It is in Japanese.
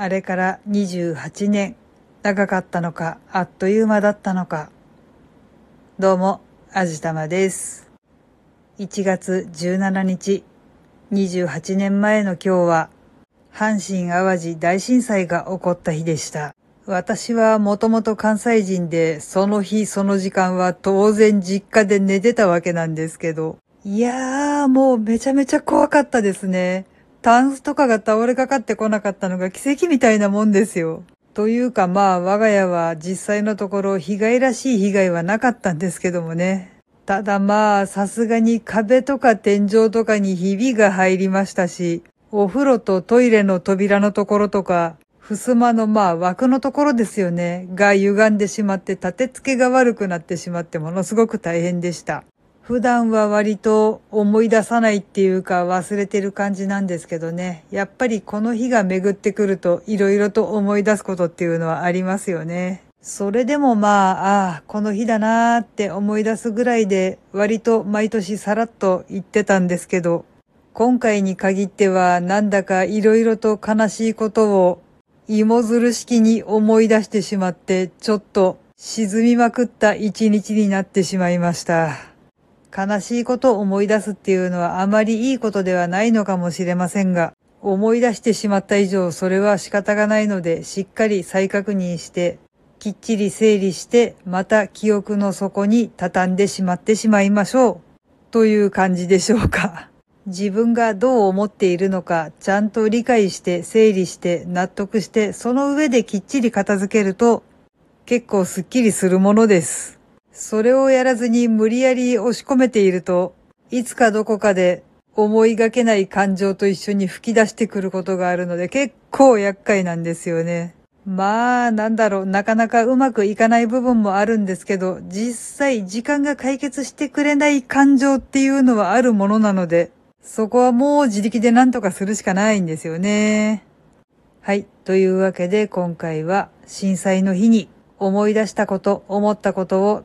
あれから28年、長かったのか、あっという間だったのか。どうも、あじたまです。1月17日、28年前の今日は、阪神淡路大震災が起こった日でした。私はもともと関西人で、その日その時間は当然実家で寝てたわけなんですけど、いやーもうめちゃめちゃ怖かったですね。タンスとかが倒れかかってこなかったのが奇跡みたいなもんですよ。というかまあ我が家は実際のところ被害らしい被害はなかったんですけどもね。ただまあさすがに壁とか天井とかにひびが入りましたし、お風呂とトイレの扉のところとか、襖のまあ枠のところですよね、が歪んでしまって立て付けが悪くなってしまってものすごく大変でした。普段は割と思い出さないっていうか忘れてる感じなんですけどね。やっぱりこの日が巡ってくると色々と思い出すことっていうのはありますよね。それでもまあ、ああ、この日だなーって思い出すぐらいで割と毎年さらっと言ってたんですけど、今回に限ってはなんだか色々と悲しいことを芋づる式に思い出してしまってちょっと沈みまくった一日になってしまいました。悲しいことを思い出すっていうのはあまりいいことではないのかもしれませんが、思い出してしまった以上それは仕方がないのでしっかり再確認して、きっちり整理してまた記憶の底に畳んでしまってしまいましょう。という感じでしょうか。自分がどう思っているのかちゃんと理解して整理して納得してその上できっちり片付けると結構スッキリするものです。それをやらずに無理やり押し込めていると、いつかどこかで思いがけない感情と一緒に吹き出してくることがあるので結構厄介なんですよね。まあ、なんだろう、なかなかうまくいかない部分もあるんですけど、実際時間が解決してくれない感情っていうのはあるものなので、そこはもう自力で何とかするしかないんですよね。はい。というわけで今回は震災の日に思い出したこと、思ったことを